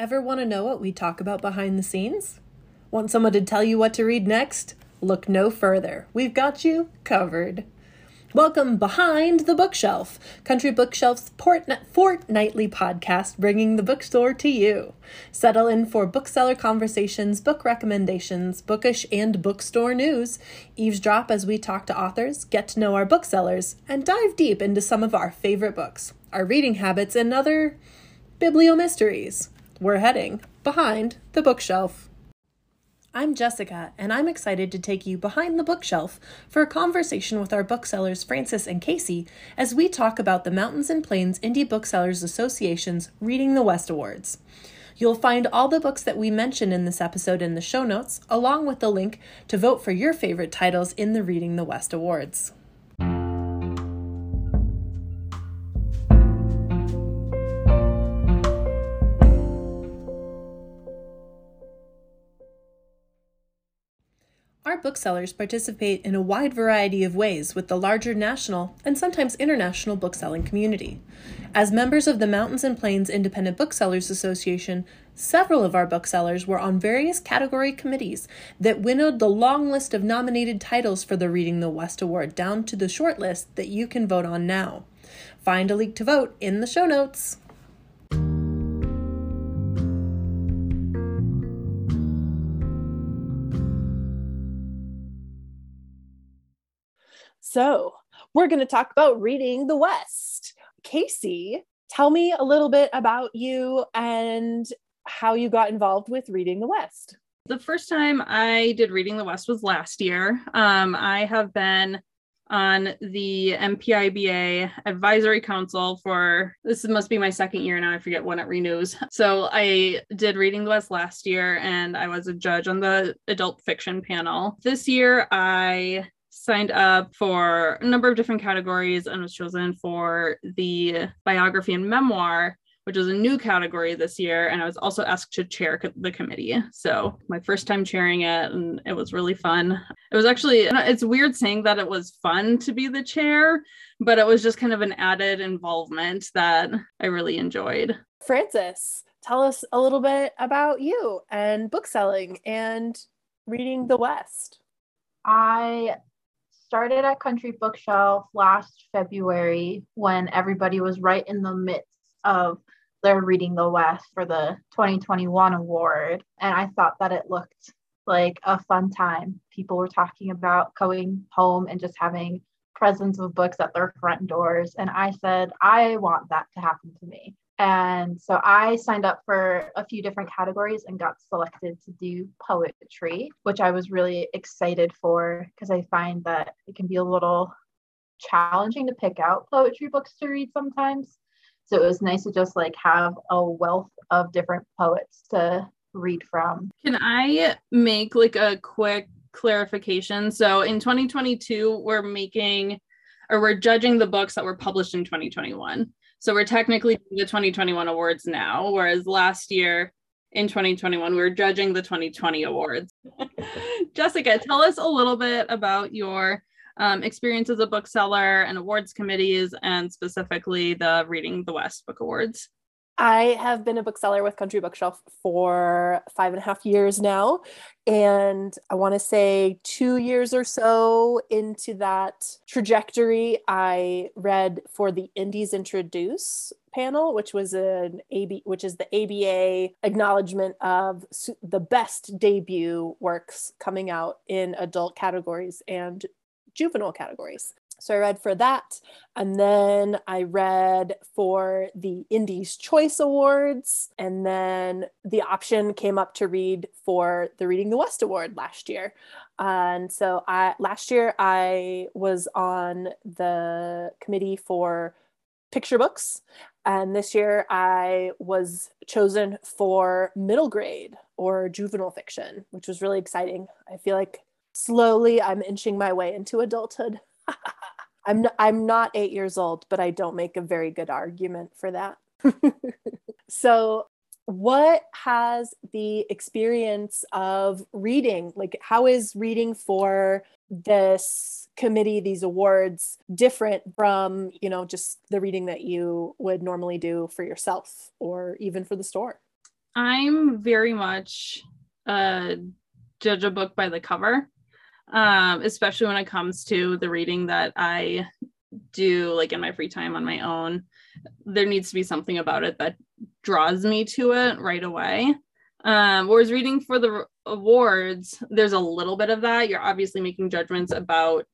Ever want to know what we talk about behind the scenes? Want someone to tell you what to read next? Look no further. We've got you covered. Welcome behind the bookshelf, Country Bookshelf's fortnightly podcast bringing the bookstore to you. Settle in for bookseller conversations, book recommendations, bookish and bookstore news. Eavesdrop as we talk to authors, get to know our booksellers, and dive deep into some of our favorite books, our reading habits, and other bibliomysteries. We're heading behind the bookshelf. I'm Jessica, and I'm excited to take you behind the bookshelf for a conversation with our booksellers Frances and Kasey as we talk about the Mountains and Plains Indie Booksellers Association's Reading the West Awards. You'll find all the books that we mention in this episode in the show notes, along with the link to vote for your favorite titles in the Reading the West Awards. Booksellers participate in a wide variety of ways with the larger national and sometimes international bookselling community. As members of the Mountains and Plains Independent Booksellers Association, several of our booksellers were on various category committees that winnowed the long list of nominated titles for the Reading the West Award down to the short list that you can vote on now. Find a link to vote in the show notes. So, we're going to talk about reading the West. Kasey, tell me a little bit about you and how you got involved with reading the West. The first time I did Reading the West was last year. Um, I have been on the MPIBA advisory council for this must be my second year now. I forget when it renews. So I did Reading the West last year and I was a judge on the adult fiction panel. This year I signed up for a number of different categories and was chosen for the biography and memoir which is a new category this year. And i was also asked to chair the committee. So my first time chairing it and it was really fun. It was actually it's weird saying that it was fun to be the chair but it was just kind of an added involvement that i really enjoyed. Frances tell us a little bit about you and bookselling and reading the west. I started at Country Bookshelf last February when everybody was right in the midst of their Reading the West for the 2021 award. And I thought that it looked like a fun time. People were talking about going home and just having presents of books at their front doors. And I said, I want that to happen to me. And so I signed up for a few different categories and got selected to do poetry, which I was really excited for because I find that it can be a little challenging to pick out poetry books to read sometimes. So it was nice to just like have a wealth of different poets to read from. Can I make like a quick clarification? So in 2022, we're making or we're judging the books that were published in 2021. So we're technically the 2021 awards now, whereas last year in 2021 we were judging the 2020 awards. Jessica, tell us a little bit about your um, experience as a bookseller and awards committees, and specifically the Reading the West Book Awards. I have been a bookseller with Country Bookshelf for five and a half years now. And I want to say two years or so into that trajectory, I read for the Indies Introduce panel, which was an AB, which is the ABA acknowledgement of the best debut works coming out in adult categories and juvenile categories. So I read for that. And then I read for the Indies Choice Awards. And then the option came up to read for the Reading the West Award last year. And so I last year I was on the committee for picture books. And this year I was chosen for middle grade or juvenile fiction, which was really exciting. I feel like slowly I'm inching my way into adulthood. I'm not, I'm not 8 years old, but I don't make a very good argument for that. so, what has the experience of reading like how is reading for this committee these awards different from you know just the reading that you would normally do for yourself or even for the store I'm very much uh, judge a book by the cover, um, especially when it comes to the reading that I do, like in my free time on my own. There needs to be something about it that draws me to it right away. Um, whereas reading for the awards, there's a little bit of that. You're obviously making judgments about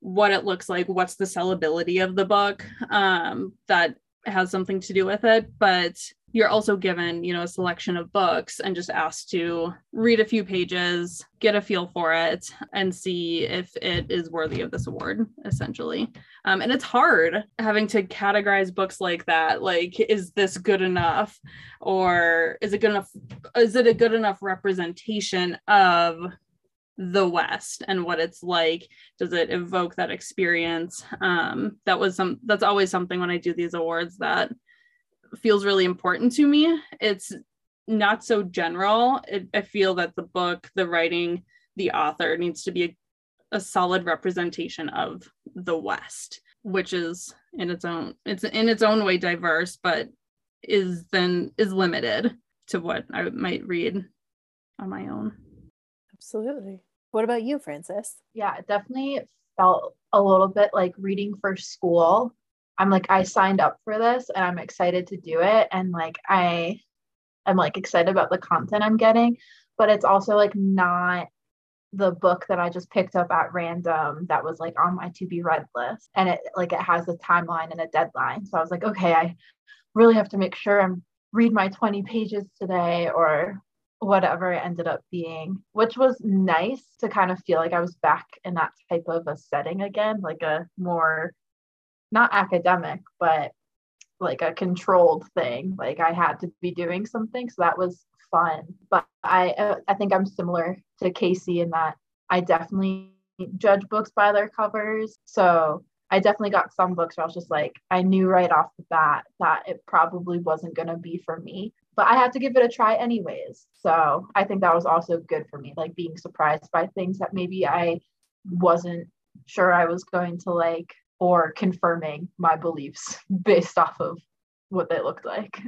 what it looks like, what's the sellability of the book um, that has something to do with it. But you're also given, you know, a selection of books and just asked to read a few pages, get a feel for it, and see if it is worthy of this award, essentially. Um, and it's hard having to categorize books like that. Like, is this good enough? Or is it good enough? Is it a good enough representation of the west and what it's like does it evoke that experience um that was some that's always something when i do these awards that feels really important to me. It's not so general. It, I feel that the book, the writing, the author needs to be a, a solid representation of the West, which is in its own it's in its own way diverse, but is then is limited to what I might read on my own. Absolutely. What about you, Frances? Yeah, it definitely felt a little bit like reading for school I'm like, I signed up for this and I'm excited to do it. And like, I am like excited about the content I'm getting, but it's also like not the book that I just picked up at random that was like on my to be read list. And it like, it has a timeline and a deadline. So I was like, okay, I really have to make sure I'm read my 20 pages today or whatever it ended up being, which was nice to kind of feel like I was back in that type of a setting again, like a more not academic, but like a controlled thing. Like I had to be doing something. So that was fun. But I I think I'm similar to Kasey in that I definitely judge books by their covers. So I definitely got some books where I was just like, I knew right off the bat that it probably wasn't going to be for me, but I had to give it a try anyways. So I think that was also good for me, like being surprised by things that maybe I wasn't sure I was going to like or confirming my beliefs based off of what they looked like.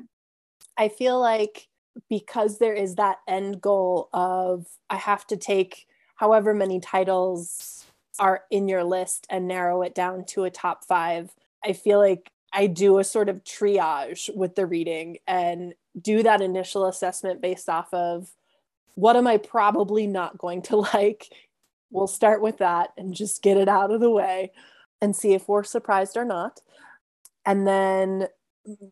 I feel like because there is that end goal of I have to take however many titles are in your list and narrow it down to a top five, I feel like I do a sort of triage with the reading and do that initial assessment based off of what am I probably not going to like. We'll start with that and just get it out of the way and see if we're surprised or not. And then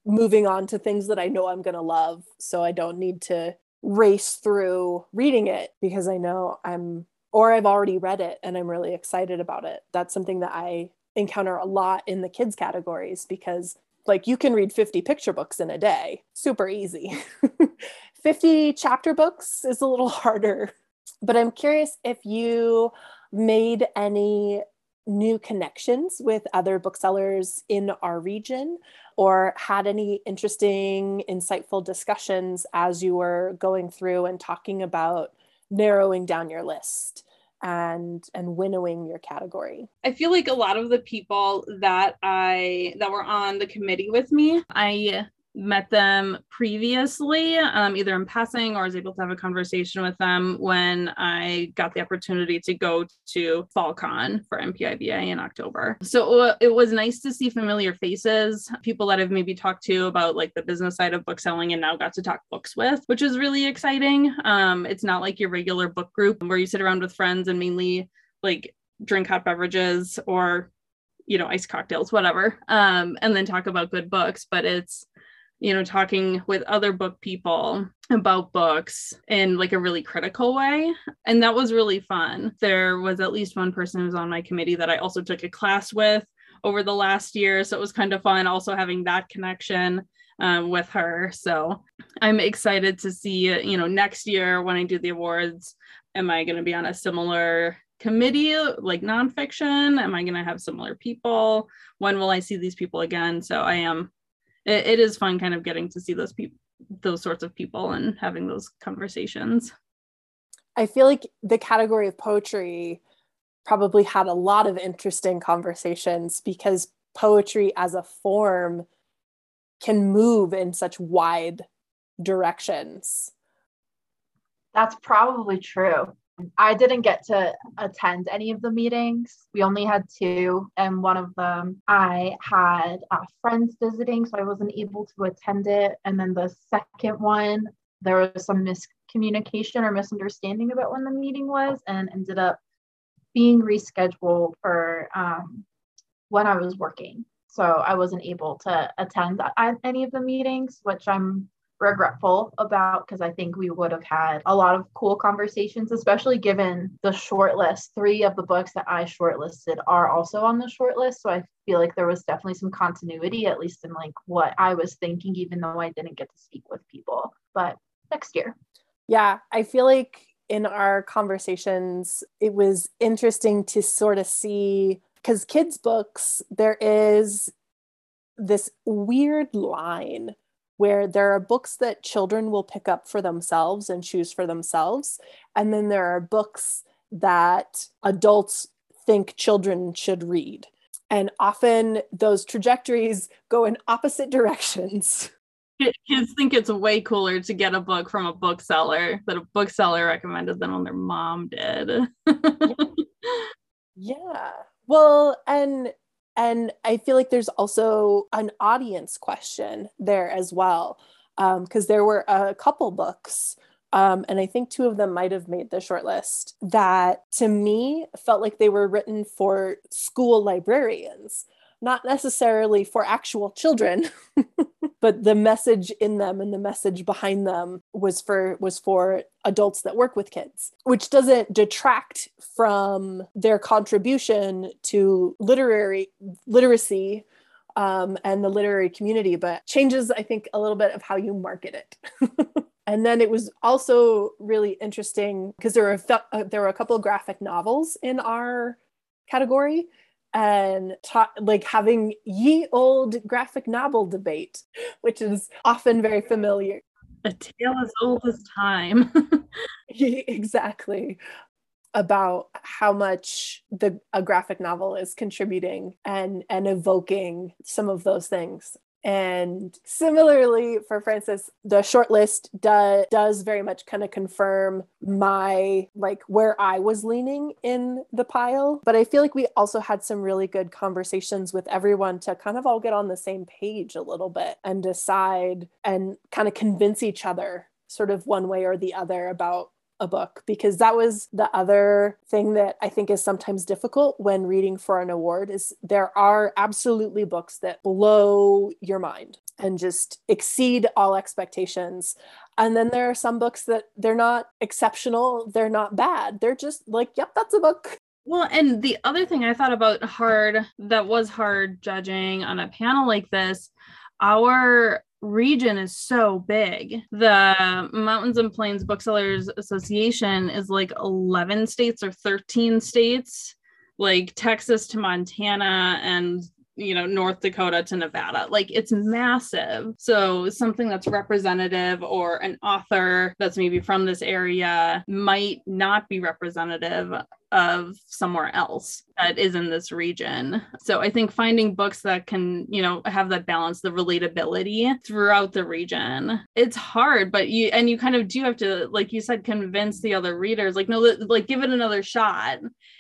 moving on to things that I know I'm going to love. So I don't need to race through reading it because I know I'm, or I've already read it and I'm really excited about it. That's something that I encounter a lot in the kids categories because like you can read 50 picture books in a day, super easy. 50 chapter books is a little harder. But I'm curious if you made any new connections with other booksellers in our region or had any interesting, insightful discussions as you were going through and talking about narrowing down your list and and winnowing your category? I feel like a lot of the people that i that were on the committee with me i met them previously, um, either in passing or was able to have a conversation with them when I got the opportunity to go to FallCon for MPIBA in October. So it was nice to see familiar faces, people that I've maybe talked to about like the business side of bookselling and now got to talk books with, which is really exciting. Um, it's not like your regular book group where you sit around with friends and mainly like drink hot beverages or you know ice cocktails whatever um, and then talk about good books but it's you know, talking with other book people about books in like a really critical way. And that was really fun. There was at least one person who was on my committee that I also took a class with over the last year. So it was kind of fun also having that connection um, with her. So I'm excited to see, you know, next year when I do the awards, am I going to be on a similar committee like nonfiction? Am I going to have similar people? When will I see these people again? So I am it, it is fun kind of getting to see those people those sorts of people and having those conversations i feel like the category of poetry probably had a lot of interesting conversations because poetry as a form can move in such wide directions. That's probably true. I didn't get to attend any of the meetings. We only had two, and one of them I had uh, friends visiting, so I wasn't able to attend it. And then the second one, there was some miscommunication or misunderstanding about when the meeting was, and ended up being rescheduled for um, when I was working. So I wasn't able to attend any of the meetings, which I'm regretful about because I think we would have had a lot of cool conversations, especially given the short list. Three of the books that I shortlisted are also on the short list. So I feel like there was definitely some continuity, at least in like what I was thinking, even though I didn't get to speak with people. But next year. Yeah, I feel like in our conversations, it was interesting to sort of see because kids' books, there is this weird line where there are books that children will pick up for themselves and choose for themselves. And then there are books that adults think children should read. And often those trajectories go in opposite directions. Kids think it's way cooler to get a book from a bookseller that a bookseller recommended than when their mom did. yeah. Well, and and I feel like there's also an audience question there as well. Because um, there were a couple books, um, and I think two of them might have made the shortlist that to me felt like they were written for school librarians, not necessarily for actual children. but the message in them and the message behind them was for was for adults that work with kids which doesn't detract from their contribution to literary literacy um, and the literary community but changes i think a little bit of how you market it. And then it was also really interesting because there were uh, there were a couple of graphic novels in our category and ta- like having ye old graphic novel debate, which is often very familiar. A tale as old as time. exactly about how much the a graphic novel is contributing and and evoking some of those things and similarly for Frances, the short list do, does very much kind of confirm my like where I was leaning in the pile. But I feel like we also had some really good conversations with everyone to kind of all get on the same page a little bit and decide and kind of convince each other sort of one way or the other about a book because that was the other thing that I think is sometimes difficult when reading for an award is there are absolutely books that blow your mind and just exceed all expectations. And then there are some books that they're not exceptional, they're not bad. They're just like, yep, that's a book. Well, and the other thing I thought about hard that was hard judging on a panel like this, our region is so big. The Mountains and Plains Booksellers Association is like 11 states or 13 states, like Texas to Montana and you know North Dakota to Nevada. Like it's massive. So something that's representative or an author that's maybe from this area might not be representative of somewhere else that is in this region. So I think finding books that can, you know, have that balance, the relatability throughout the region. It's hard, but you and you kind of do have to like you said convince the other readers like no like give it another shot.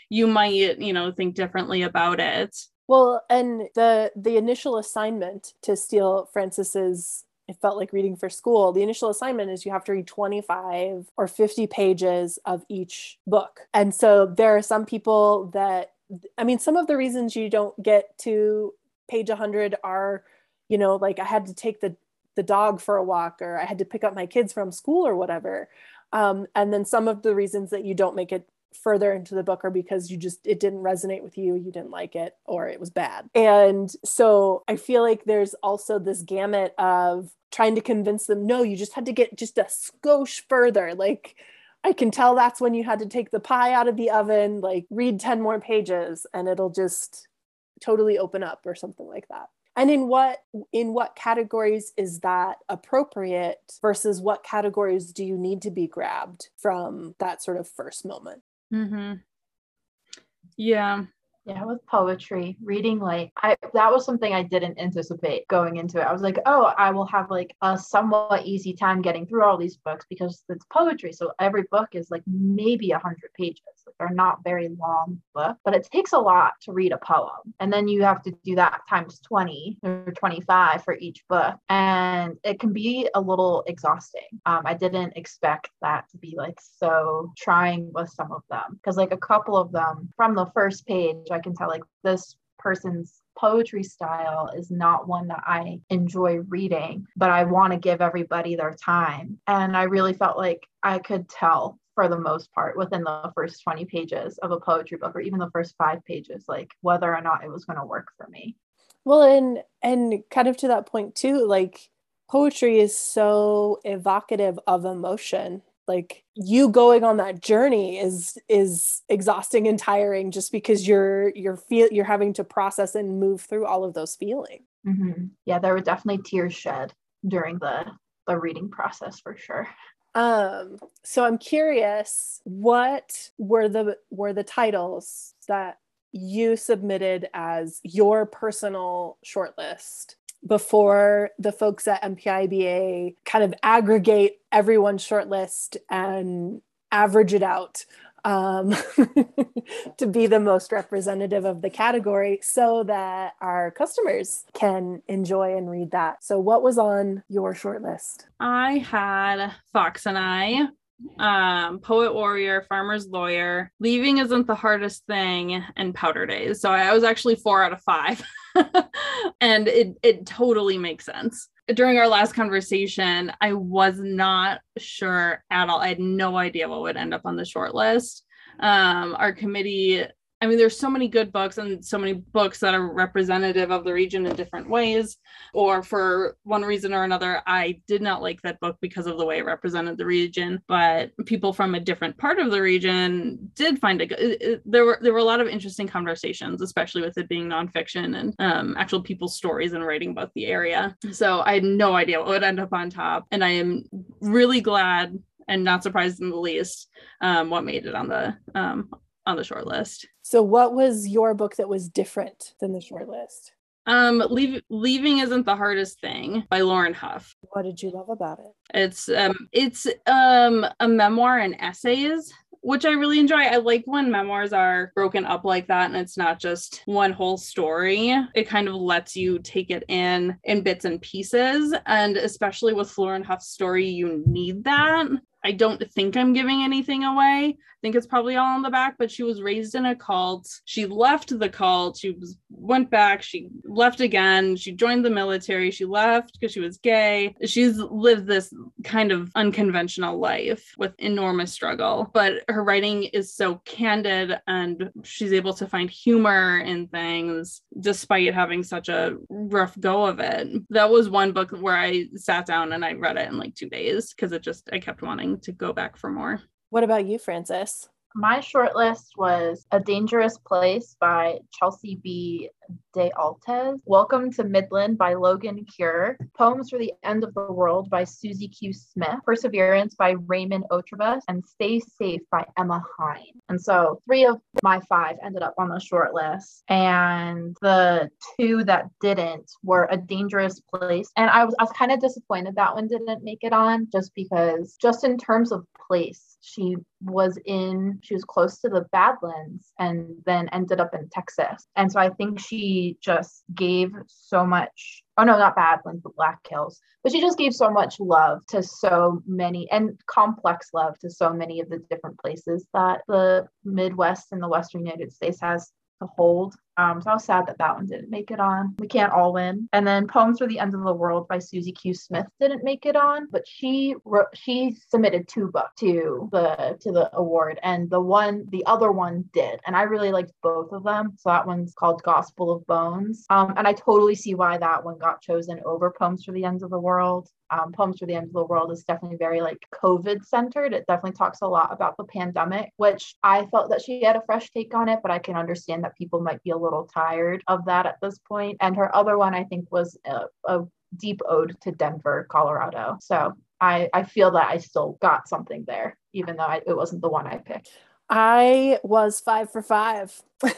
You might, you know, think differently about it. Well, and the the initial assignment to steal Frances's it felt like reading for school. The initial assignment is you have to read 25 or 50 pages of each book. And so there are some people that I mean some of the reasons you don't get to page 100 are you know like I had to take the the dog for a walk or I had to pick up my kids from school or whatever. Um, and then some of the reasons that you don't make it further into the book or because you just it didn't resonate with you you didn't like it or it was bad. And so i feel like there's also this gamut of trying to convince them no you just had to get just a skosh further. Like i can tell that's when you had to take the pie out of the oven like read 10 more pages and it'll just totally open up or something like that. And in what in what categories is that appropriate versus what categories do you need to be grabbed from that sort of first moment Mm-hmm. Yeah. Yeah, with poetry, reading like I that was something I didn't anticipate going into it. I was like, oh, I will have like a somewhat easy time getting through all these books because it's poetry. So every book is like maybe a hundred pages. Like they're not very long book, but it takes a lot to read a poem. And then you have to do that times 20 or 25 for each book. And it can be a little exhausting. Um, I didn't expect that to be like so trying with some of them because like a couple of them from the first page I can tell like this person's poetry style is not one that I enjoy reading, but I want to give everybody their time. And I really felt like I could tell for the most part within the first 20 pages of a poetry book or even the first 5 pages like whether or not it was going to work for me. Well, and and kind of to that point too, like poetry is so evocative of emotion like you going on that journey is is exhausting and tiring just because you're you're feel you're having to process and move through all of those feelings. Mm-hmm. yeah there were definitely tears shed during the the reading process for sure. Um so i'm curious what were the were the titles that you submitted as your personal shortlist before the folks at MPIBA kind of aggregate everyone's shortlist and average it out um, to be the most representative of the category so that our customers can enjoy and read that. So, what was on your shortlist? I had Fox and I, um, Poet Warrior, Farmer's Lawyer, Leaving Isn't the Hardest Thing, and Powder Days. So, I was actually four out of five. and it it totally makes sense. During our last conversation, I was not sure at all. I had no idea what would end up on the short list. Um, our committee I mean, there's so many good books and so many books that are representative of the region in different ways. Or for one reason or another, I did not like that book because of the way it represented the region. But people from a different part of the region did find it. it there were there were a lot of interesting conversations, especially with it being nonfiction and um, actual people's stories and writing about the area. So I had no idea what would end up on top, and I am really glad and not surprised in the least um, what made it on the um, on the short list. So, what was your book that was different than the short list? Um, leave, leaving isn't the hardest thing by Lauren Hough. What did you love about it? It's um, it's um, a memoir and essays which I really enjoy. I like when memoirs are broken up like that and it's not just one whole story. It kind of lets you take it in in bits and pieces. And especially with Lauren Hough's story, you need that. I don't think I'm giving anything away. I think it's probably all on the back, but she was raised in a cult. She left the cult. She was, went back. She left again. She joined the military. She left because she was gay. She's lived this kind of unconventional life with enormous struggle, but her writing is so candid and she's able to find humor in things despite having such a rough go of it. That was one book where I sat down and I read it in like two days because it just, I kept wanting to go back for more. What about you, Frances? My short list was A Dangerous Place by Chelsea B. DesAutels, Welcome to Midland by Logen Cure, Poems for the End of the World by Suzi Q. Smith, Perseverance by Raymond Antrobus, and Stay Safe by Emma Hine. And so three of my five ended up on the short list. And the two that didn't were A Dangerous Place. And I was, I was kind of disappointed that one didn't make it on just because, just in terms of place, she was in, she was close to the Badlands and then ended up in Texas. And so I think she just gave so much oh no not badlands but black hills but she just gave so much love to so many and complex love to so many of the different places that the midwest and the western united states has to hold. Um, so I was sad that that one didn't make it on. We can't all win. And then Poems for the End of the World by Suzi Q. Smith didn't make it on, but she wrote, she submitted two books to the to the award, and the one the other one did, and I really liked both of them. So that one's called Gospel of Bones, um, and I totally see why that one got chosen over Poems for the End of the World um, Poems for the End of the World is definitely very like COVID centered. It definitely talks a lot about the pandemic, which I felt that she had a fresh take on it, but I can understand that people might be a little tired of that at this point. And her other one, I think, was a, a deep ode to Denver, Colorado. So I, I feel that I still got something there, even though I, it wasn't the one I picked. I was five for five.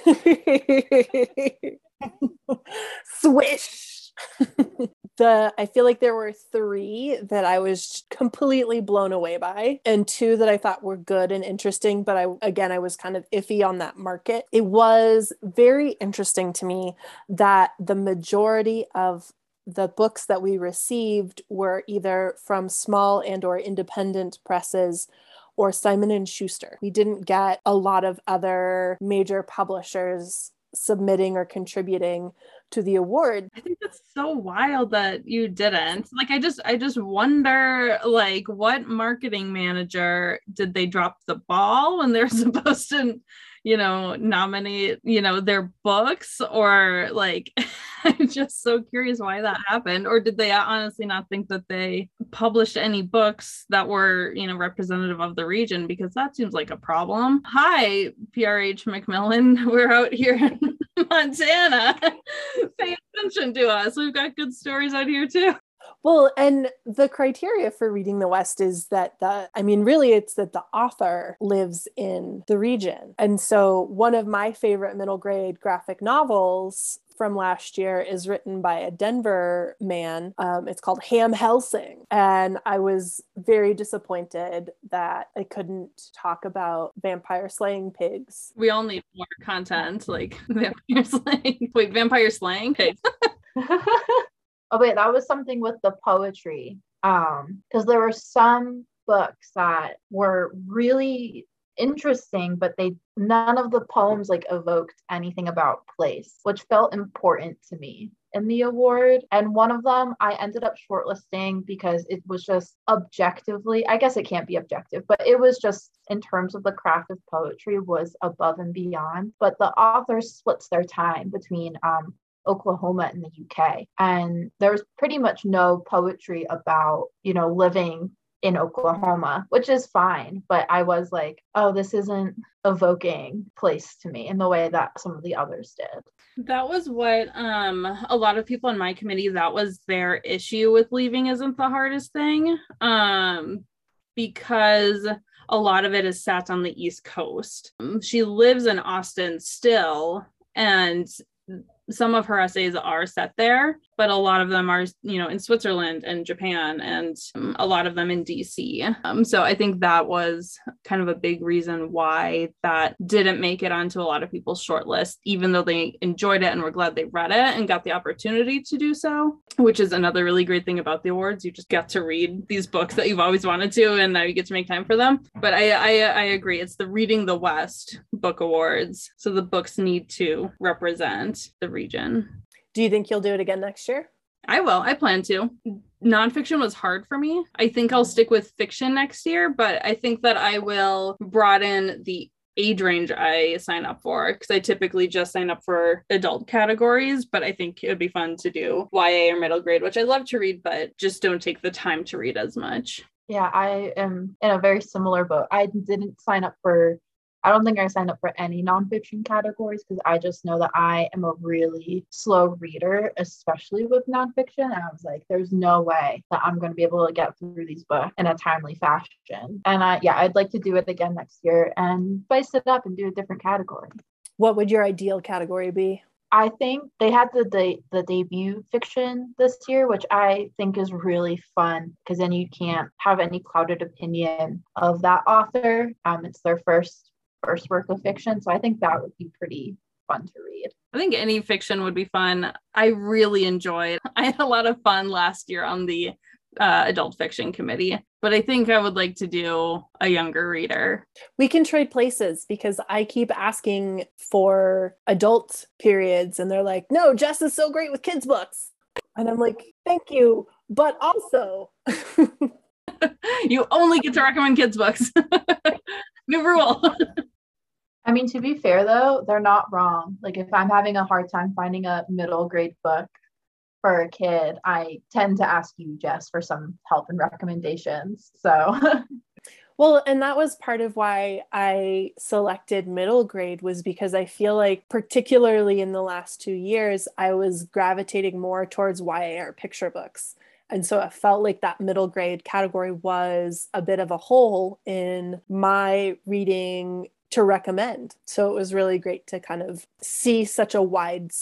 Swish. the I feel like there were three that I was completely blown away by, and two that I thought were good and interesting. But I again I was kind of iffy on that market. It was very interesting to me that the majority of the books that we received were either from small and or independent presses or Simon and Schuster. We didn't get a lot of other major publishers submitting or contributing to the award. I think that's so wild that you didn't. Like I just I just wonder like what marketing manager did they drop the ball when they're supposed to you know nominate you know their books or like i'm just so curious why that happened or did they honestly not think that they published any books that were you know representative of the region? Because that seems like a problem. Hi prh macmillan we're out here in montana. Pay attention to us. We've got good stories out here too well, and the criteria for reading the West is that the, I mean, really, it's that the author lives in the region. And so, one of my favorite middle grade graphic novels from last year is written by a Denver man. Um, it's called Ham Helsing. And I was very disappointed that I couldn't talk about vampire slaying pigs. We all need more content like vampire slaying. Wait, vampire slaying pigs. Oh wait, that was something with the poetry. Um, because there were some books that were really interesting, but they none of the poems like evoked anything about place, which felt important to me in the award. And one of them I ended up shortlisting because it was just objectively, I guess it can't be objective, but it was just in terms of the craft of poetry was above and beyond. But the author splits their time between um, Oklahoma in the UK. And there was pretty much no poetry about, you know, living in Oklahoma, which is fine. But I was like, oh, this isn't evoking place to me in the way that some of the others did. That was what um a lot of people in my committee that was their issue with leaving isn't the hardest thing. Um because a lot of it is set on the East Coast. She lives in Austin still, and some of her essays are set there, but a lot of them are, you know, in Switzerland and Japan, and um, a lot of them in DC. Um, so I think that was kind of a big reason why that didn't make it onto a lot of people's shortlist, even though they enjoyed it and were glad they read it and got the opportunity to do so, which is another really great thing about the awards. You just get to read these books that you've always wanted to, and now you get to make time for them. But I, I, I agree. It's the Reading the West Book Awards. So the books need to represent the region. Do you think you'll do it again next year? I will. I plan to. Nonfiction was hard for me. I think I'll stick with fiction next year, but I think that I will broaden the age range I sign up for because I typically just sign up for adult categories, but I think it would be fun to do YA or middle grade, which I love to read, but just don't take the time to read as much. Yeah, I am in a very similar boat. I didn't sign up for I don't think I signed up for any nonfiction categories because I just know that I am a really slow reader, especially with nonfiction. And I was like, there's no way that I'm going to be able to get through these books in a timely fashion. And I, yeah, I'd like to do it again next year and spice it up and do a different category. What would your ideal category be? I think they had the, the the debut fiction this year, which I think is really fun because then you can't have any clouded opinion of that author. Um, it's their first first work of fiction. So I think that would be pretty fun to read. I think any fiction would be fun. I really enjoyed. I had a lot of fun last year on the uh, adult fiction committee, but I think I would like to do a younger reader. We can trade places because I keep asking for adult periods, and they're like, "No, Jess is so great with kids' books," and I'm like, "Thank you, but also." you only get to recommend kids' books. New rule. I mean, to be fair though, they're not wrong. Like if I'm having a hard time finding a middle grade book for a kid, I tend to ask you, Jess, for some help and recommendations. So Well, and that was part of why I selected middle grade was because I feel like particularly in the last 2 years I was gravitating more towards YA or picture books. And so it felt like that middle grade category was a bit of a hole in my reading to recommend. So it was really great to kind of see such a wide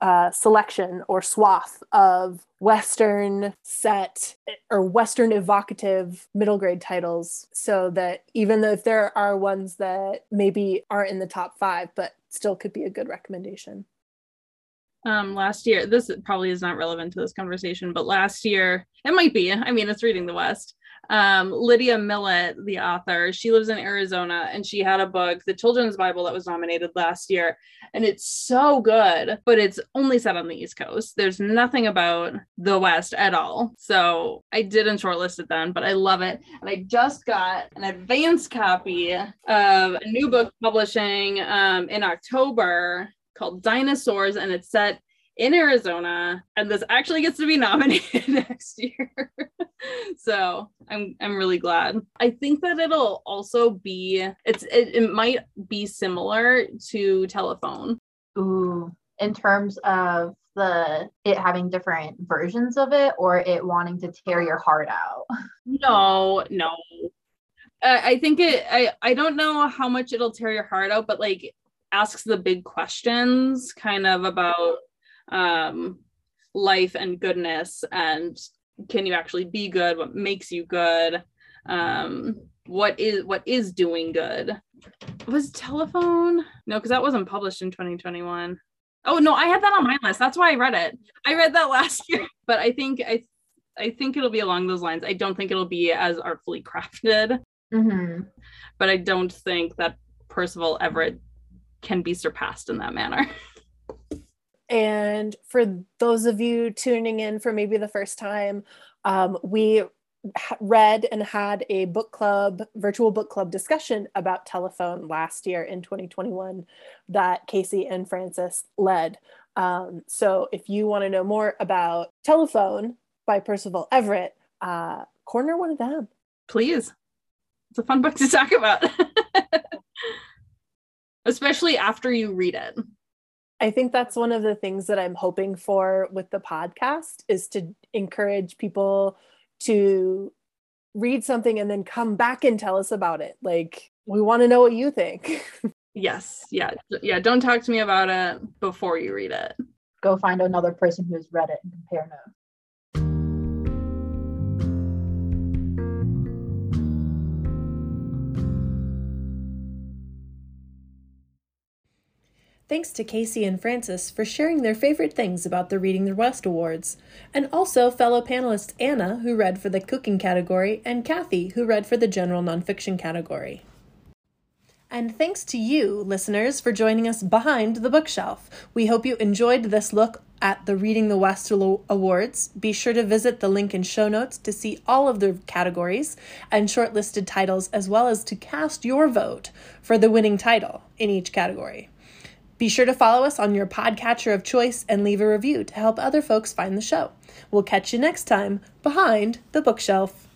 uh, selection or swath of Western set or Western evocative middle grade titles. So that even though if there are ones that maybe aren't in the top five, but still could be a good recommendation. Um, last year, this probably is not relevant to this conversation, but last year, it might be. I mean, it's reading the West um, Lydia Millet, the author, she lives in Arizona and she had a book, the Children's Bible, that was nominated last year. And it's so good, but it's only set on the East Coast. There's nothing about the West at all. So I didn't shortlist it then, but I love it. And I just got an advanced copy of a new book publishing um, in October called Dinosaurs, and it's set in Arizona, and this actually gets to be nominated next year. so I'm I'm really glad. I think that it'll also be it's it, it might be similar to telephone. Ooh, in terms of the it having different versions of it or it wanting to tear your heart out. No, no. Uh, I think it I I don't know how much it'll tear your heart out, but like asks the big questions kind of about um, life and goodness and can you actually be good? What makes you good? Um, what is what is doing good? Was telephone? No because that wasn't published in 2021 oh no i had that on my list. That's why i read it. I read that last year. But i think i i think it'll be along those lines. I don't think it'll be as artfully crafted. Mm-hmm. but i don't think that percival everett can be surpassed in that manner And for those of you tuning in for maybe the first time, um, we read and had a book club, virtual book club discussion about telephone last year in 2021 that Kasey and Frances led. Um, so if you want to know more about Telephone by Percival Everett, uh, corner one of them. Please. It's a fun book to talk about. Especially after you read it. I think that's one of the things that I'm hoping for with the podcast is to encourage people to read something and then come back and tell us about it. Like we want to know what you think. yes. Yeah. Yeah. Don't talk to me about it before you read it. Go find another person who's read it and compare notes. Thanks to Kasey and Frances for sharing their favorite things about the Reading the West Awards, and also fellow panelists Anna, who read for the cooking category, and Kathy, who read for the general nonfiction category. And thanks to you, listeners, for joining us behind the bookshelf. We hope you enjoyed this look at the Reading the West Awards. Be sure to visit the link in show notes to see all of the categories and shortlisted titles, as well as to cast your vote for the winning title in each category. Be sure to follow us on your podcatcher of choice and leave a review to help other folks find the show. We'll catch you next time behind the bookshelf.